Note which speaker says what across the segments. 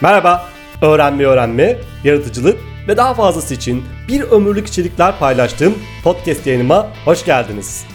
Speaker 1: Merhaba, öğrenme öğrenme, yaratıcılık ve daha fazlası için bir ömürlük içerikler paylaştığım podcast yayınıma hoş geldiniz.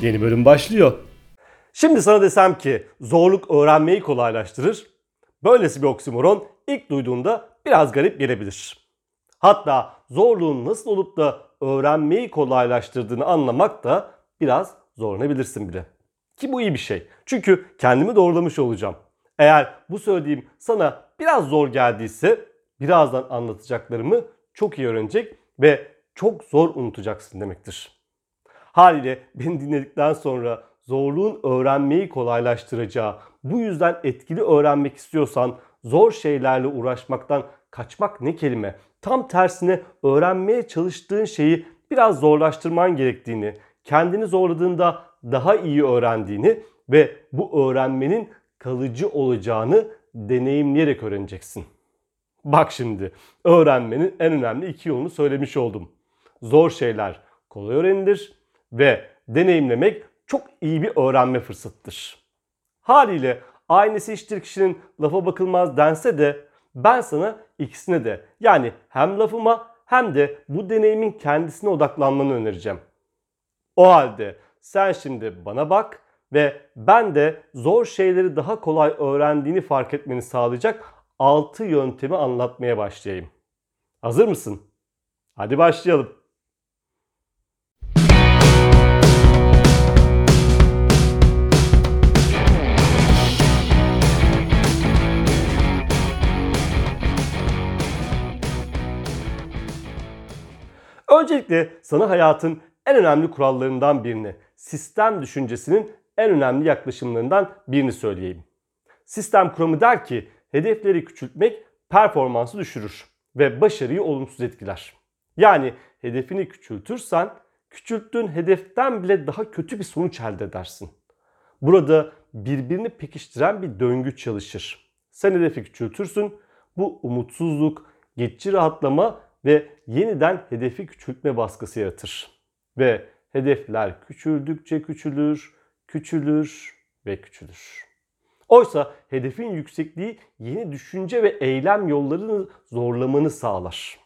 Speaker 1: Yeni bölüm başlıyor. Şimdi sana desem ki zorluk öğrenmeyi kolaylaştırır. Böylesi bir oksimoron ilk duyduğunda biraz garip gelebilir. Hatta zorluğun nasıl olup da öğrenmeyi kolaylaştırdığını anlamak da biraz zorlanabilirsin bile. Ki bu iyi bir şey. Çünkü kendimi doğrulamış olacağım. Eğer bu söylediğim sana biraz zor geldiyse birazdan anlatacaklarımı çok iyi öğrenecek ve çok zor unutacaksın demektir. Haliyle beni dinledikten sonra zorluğun öğrenmeyi kolaylaştıracağı, bu yüzden etkili öğrenmek istiyorsan zor şeylerle uğraşmaktan kaçmak ne kelime? Tam tersine öğrenmeye çalıştığın şeyi biraz zorlaştırman gerektiğini, kendini zorladığında daha iyi öğrendiğini ve bu öğrenmenin kalıcı olacağını deneyimleyerek öğreneceksin. Bak şimdi öğrenmenin en önemli iki yolunu söylemiş oldum. Zor şeyler kolay öğrenilir ve deneyimlemek çok iyi bir öğrenme fırsatıdır. Haliyle aynesi iştir kişinin lafa bakılmaz dense de ben sana ikisine de yani hem lafıma hem de bu deneyimin kendisine odaklanmanı önereceğim. O halde sen şimdi bana bak ve ben de zor şeyleri daha kolay öğrendiğini fark etmeni sağlayacak 6 yöntemi anlatmaya başlayayım. Hazır mısın? Hadi başlayalım. Öncelikle sana hayatın en önemli kurallarından birini, sistem düşüncesinin en önemli yaklaşımlarından birini söyleyeyim. Sistem kuramı der ki hedefleri küçültmek performansı düşürür ve başarıyı olumsuz etkiler. Yani hedefini küçültürsen küçülttüğün hedeften bile daha kötü bir sonuç elde edersin. Burada birbirini pekiştiren bir döngü çalışır. Sen hedefi küçültürsün, bu umutsuzluk, geçici rahatlama ve yeniden hedefi küçültme baskısı yaratır. Ve hedefler küçüldükçe küçülür, küçülür ve küçülür. Oysa hedefin yüksekliği yeni düşünce ve eylem yollarını zorlamanı sağlar.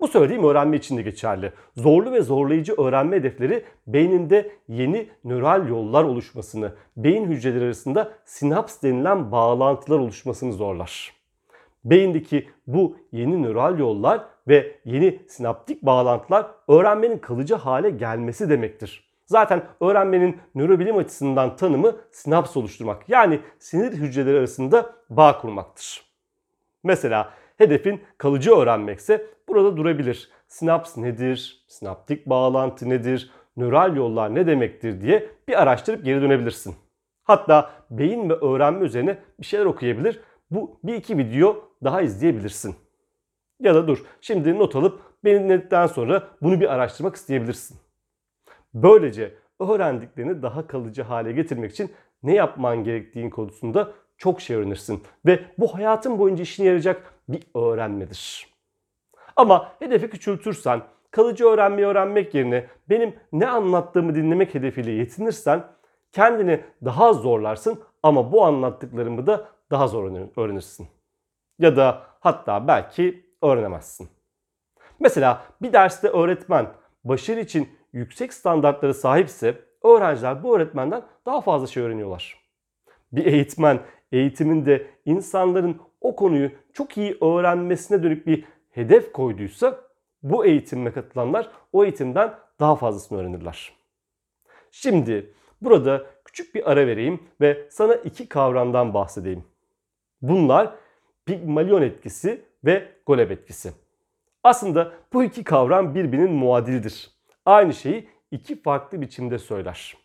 Speaker 1: Bu söylediğim öğrenme için de geçerli. Zorlu ve zorlayıcı öğrenme hedefleri beyninde yeni nöral yollar oluşmasını, beyin hücreleri arasında sinaps denilen bağlantılar oluşmasını zorlar. Beyindeki bu yeni nöral yollar ve yeni sinaptik bağlantılar öğrenmenin kalıcı hale gelmesi demektir. Zaten öğrenmenin nörobilim açısından tanımı sinaps oluşturmak yani sinir hücreleri arasında bağ kurmaktır. Mesela hedefin kalıcı öğrenmekse burada durabilir. Sinaps nedir? Sinaptik bağlantı nedir? Nöral yollar ne demektir diye bir araştırıp geri dönebilirsin. Hatta beyin ve öğrenme üzerine bir şeyler okuyabilir. Bu bir iki video daha izleyebilirsin. Ya da dur şimdi not alıp beni dinledikten sonra bunu bir araştırmak isteyebilirsin. Böylece öğrendiklerini daha kalıcı hale getirmek için ne yapman gerektiğin konusunda çok şey öğrenirsin. Ve bu hayatın boyunca işine yarayacak bir öğrenmedir. Ama hedefi küçültürsen, kalıcı öğrenmeyi öğrenmek yerine benim ne anlattığımı dinlemek hedefiyle yetinirsen kendini daha zorlarsın ama bu anlattıklarımı da daha zor öğrenirsin. Ya da hatta belki öğrenemezsin. Mesela bir derste öğretmen başarı için yüksek standartlara sahipse öğrenciler bu öğretmenden daha fazla şey öğreniyorlar. Bir eğitmen eğitiminde insanların o konuyu çok iyi öğrenmesine dönük bir hedef koyduysa bu eğitime katılanlar o eğitimden daha fazlasını öğrenirler. Şimdi burada küçük bir ara vereyim ve sana iki kavramdan bahsedeyim. Bunlar Pigmalion etkisi ve Goleb etkisi. Aslında bu iki kavram birbirinin muadilidir. Aynı şeyi iki farklı biçimde söyler.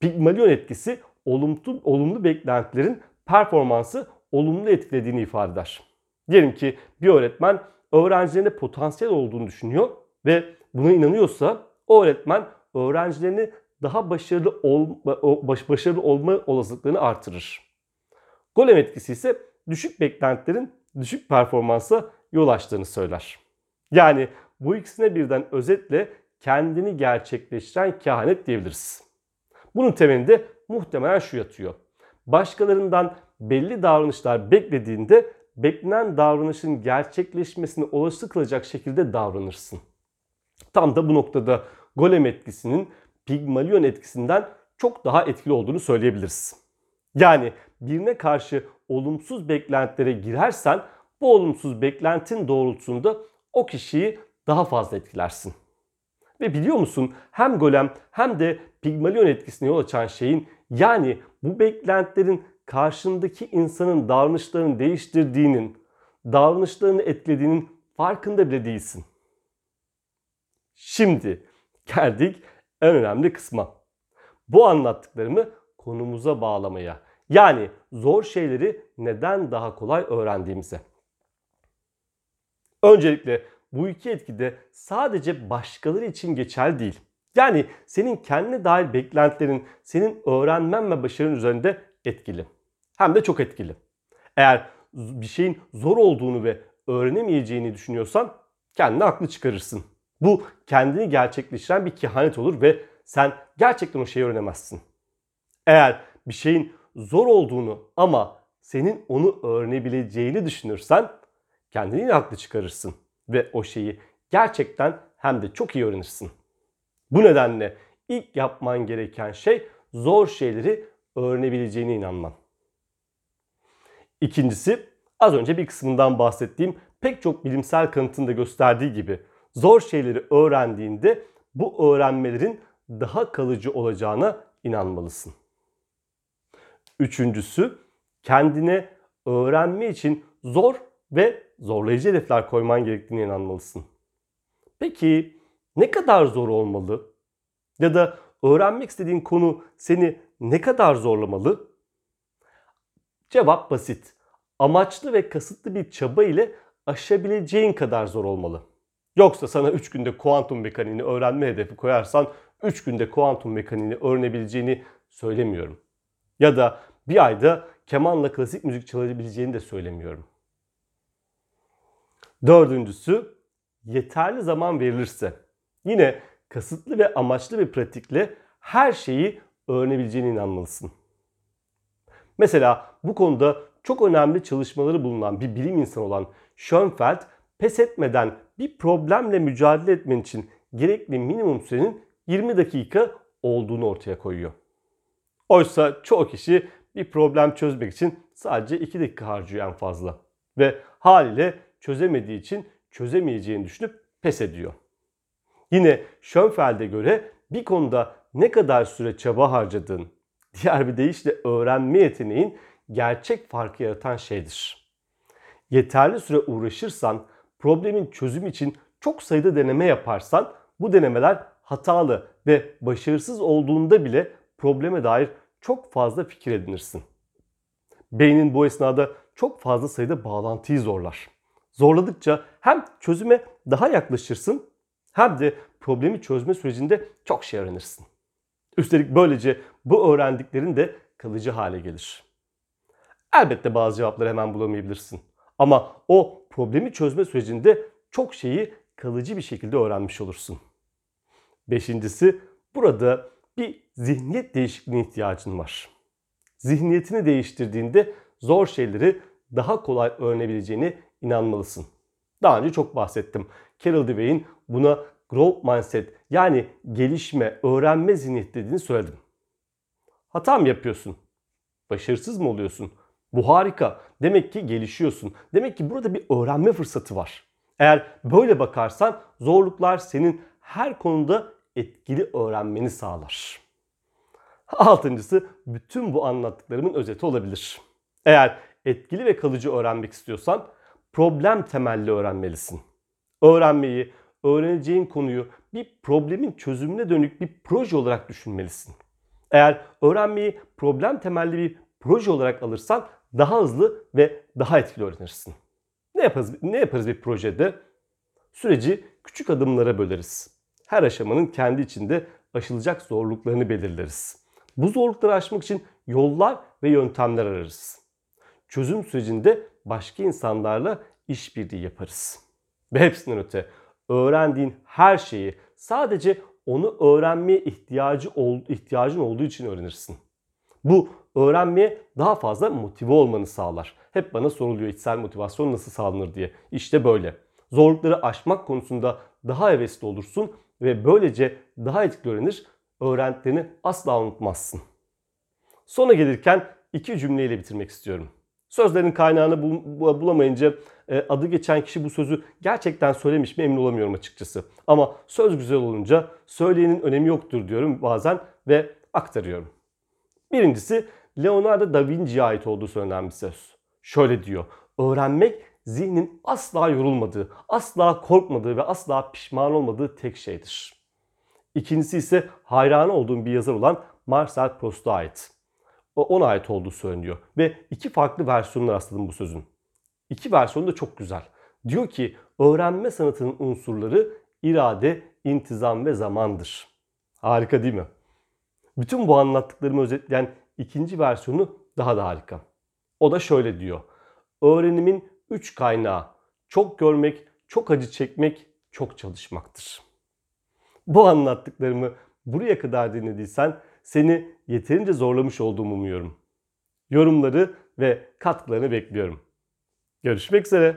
Speaker 1: Pigmalion etkisi olumlu, olumlu beklentilerin performansı olumlu etkilediğini ifade eder. Diyelim ki bir öğretmen öğrencilerine potansiyel olduğunu düşünüyor ve buna inanıyorsa o öğretmen öğrencilerini daha başarılı olma, başarılı olma olasılıklarını artırır. Golem etkisi ise düşük beklentilerin düşük performansa yol açtığını söyler. Yani bu ikisine birden özetle kendini gerçekleştiren kehanet diyebiliriz. Bunun temelinde muhtemelen şu yatıyor. Başkalarından belli davranışlar beklediğinde beklenen davranışın gerçekleşmesini olasılık kılacak şekilde davranırsın. Tam da bu noktada golem etkisinin Pigmalion etkisinden çok daha etkili olduğunu söyleyebiliriz. Yani birine karşı olumsuz beklentilere girersen bu olumsuz beklentin doğrultusunda o kişiyi daha fazla etkilersin. Ve biliyor musun hem golem hem de Pigmalion etkisine yol açan şeyin yani bu beklentilerin karşındaki insanın davranışlarını değiştirdiğinin, davranışlarını etkilediğinin farkında bile değilsin. Şimdi geldik en önemli kısma. Bu anlattıklarımı konumuza bağlamaya. Yani zor şeyleri neden daha kolay öğrendiğimize. Öncelikle bu iki etki de sadece başkaları için geçerli değil. Yani senin kendine dair beklentilerin senin öğrenmen ve başarın üzerinde etkili. Hem de çok etkili. Eğer bir şeyin zor olduğunu ve öğrenemeyeceğini düşünüyorsan kendine aklı çıkarırsın. Bu kendini gerçekleştiren bir kehanet olur ve sen gerçekten o şeyi öğrenemezsin. Eğer bir şeyin zor olduğunu ama senin onu öğrenebileceğini düşünürsen kendini haklı çıkarırsın ve o şeyi gerçekten hem de çok iyi öğrenirsin. Bu nedenle ilk yapman gereken şey zor şeyleri öğrenebileceğine inanman. İkincisi az önce bir kısmından bahsettiğim pek çok bilimsel kanıtın da gösterdiği gibi zor şeyleri öğrendiğinde bu öğrenmelerin daha kalıcı olacağına inanmalısın. Üçüncüsü kendine öğrenme için zor ve zorlayıcı hedefler koyman gerektiğine inanmalısın. Peki ne kadar zor olmalı? Ya da öğrenmek istediğin konu seni ne kadar zorlamalı? Cevap basit. Amaçlı ve kasıtlı bir çaba ile aşabileceğin kadar zor olmalı. Yoksa sana 3 günde kuantum mekaniğini öğrenme hedefi koyarsan 3 günde kuantum mekaniğini öğrenebileceğini söylemiyorum. Ya da bir ayda kemanla klasik müzik çalabileceğini de söylemiyorum. Dördüncüsü yeterli zaman verilirse yine kasıtlı ve amaçlı bir pratikle her şeyi öğrenebileceğine inanmalısın. Mesela bu konuda çok önemli çalışmaları bulunan bir bilim insanı olan Schoenfeld pes etmeden bir problemle mücadele etmen için gerekli minimum sürenin 20 dakika olduğunu ortaya koyuyor. Oysa çoğu kişi bir problem çözmek için sadece 2 dakika harcıyor en fazla. Ve haliyle çözemediği için çözemeyeceğini düşünüp pes ediyor. Yine Schoenfeld'e göre bir konuda ne kadar süre çaba harcadığın, diğer bir deyişle öğrenme yeteneğin gerçek farkı yaratan şeydir. Yeterli süre uğraşırsan, problemin çözüm için çok sayıda deneme yaparsan bu denemeler hatalı ve başarısız olduğunda bile probleme dair çok fazla fikir edinirsin. Beynin bu esnada çok fazla sayıda bağlantıyı zorlar. Zorladıkça hem çözüme daha yaklaşırsın hem de problemi çözme sürecinde çok şey öğrenirsin. Üstelik böylece bu öğrendiklerin de kalıcı hale gelir. Elbette bazı cevapları hemen bulamayabilirsin. Ama o problemi çözme sürecinde çok şeyi kalıcı bir şekilde öğrenmiş olursun. Beşincisi burada bir zihniyet değişikliğine ihtiyacın var. Zihniyetini değiştirdiğinde zor şeyleri daha kolay öğrenebileceğine inanmalısın. Daha önce çok bahsettim. Carol Dweck'in buna growth mindset yani gelişme, öğrenme zihniyeti dediğini söyledim. Hata mı yapıyorsun? Başarısız mı oluyorsun? Bu harika. Demek ki gelişiyorsun. Demek ki burada bir öğrenme fırsatı var. Eğer böyle bakarsan zorluklar senin her konuda etkili öğrenmeni sağlar. Altıncısı bütün bu anlattıklarımın özeti olabilir. Eğer etkili ve kalıcı öğrenmek istiyorsan problem temelli öğrenmelisin. Öğrenmeyi, öğreneceğin konuyu bir problemin çözümüne dönük bir proje olarak düşünmelisin. Eğer öğrenmeyi problem temelli bir proje olarak alırsan daha hızlı ve daha etkili öğrenirsin. Ne yaparız, ne yaparız bir projede? Süreci küçük adımlara böleriz. Her aşamanın kendi içinde aşılacak zorluklarını belirleriz. Bu zorlukları aşmak için yollar ve yöntemler ararız. Çözüm sürecinde başka insanlarla işbirliği yaparız. Ve hepsinden öte öğrendiğin her şeyi sadece onu öğrenmeye ihtiyacı ol, ihtiyacın olduğu için öğrenirsin. Bu öğrenmeye daha fazla motive olmanı sağlar. Hep bana soruluyor içsel motivasyon nasıl sağlanır diye. İşte böyle. Zorlukları aşmak konusunda daha hevesli olursun ve böylece daha etkili öğrenir, öğrendiklerini asla unutmazsın. Sona gelirken iki cümleyle bitirmek istiyorum. Sözlerin kaynağını bul- bulamayınca e, adı geçen kişi bu sözü gerçekten söylemiş mi emin olamıyorum açıkçası. Ama söz güzel olunca söyleyenin önemi yoktur diyorum bazen ve aktarıyorum. Birincisi Leonardo da Vinci'ye ait olduğu söylenen bir söz. Şöyle diyor. Öğrenmek zihnin asla yorulmadığı, asla korkmadığı ve asla pişman olmadığı tek şeydir. İkincisi ise hayranı olduğum bir yazar olan Marcel Proust'a ait. Ona ait olduğu söyleniyor. Ve iki farklı versiyonuna rastladım bu sözün. İki versiyonu da çok güzel. Diyor ki öğrenme sanatının unsurları irade, intizam ve zamandır. Harika değil mi? Bütün bu anlattıklarımı özetleyen ikinci versiyonu daha da harika. O da şöyle diyor. Öğrenimin üç kaynağı çok görmek, çok acı çekmek, çok çalışmaktır. Bu anlattıklarımı buraya kadar dinlediysen seni yeterince zorlamış olduğumu umuyorum. Yorumları ve katkılarını bekliyorum. Görüşmek üzere.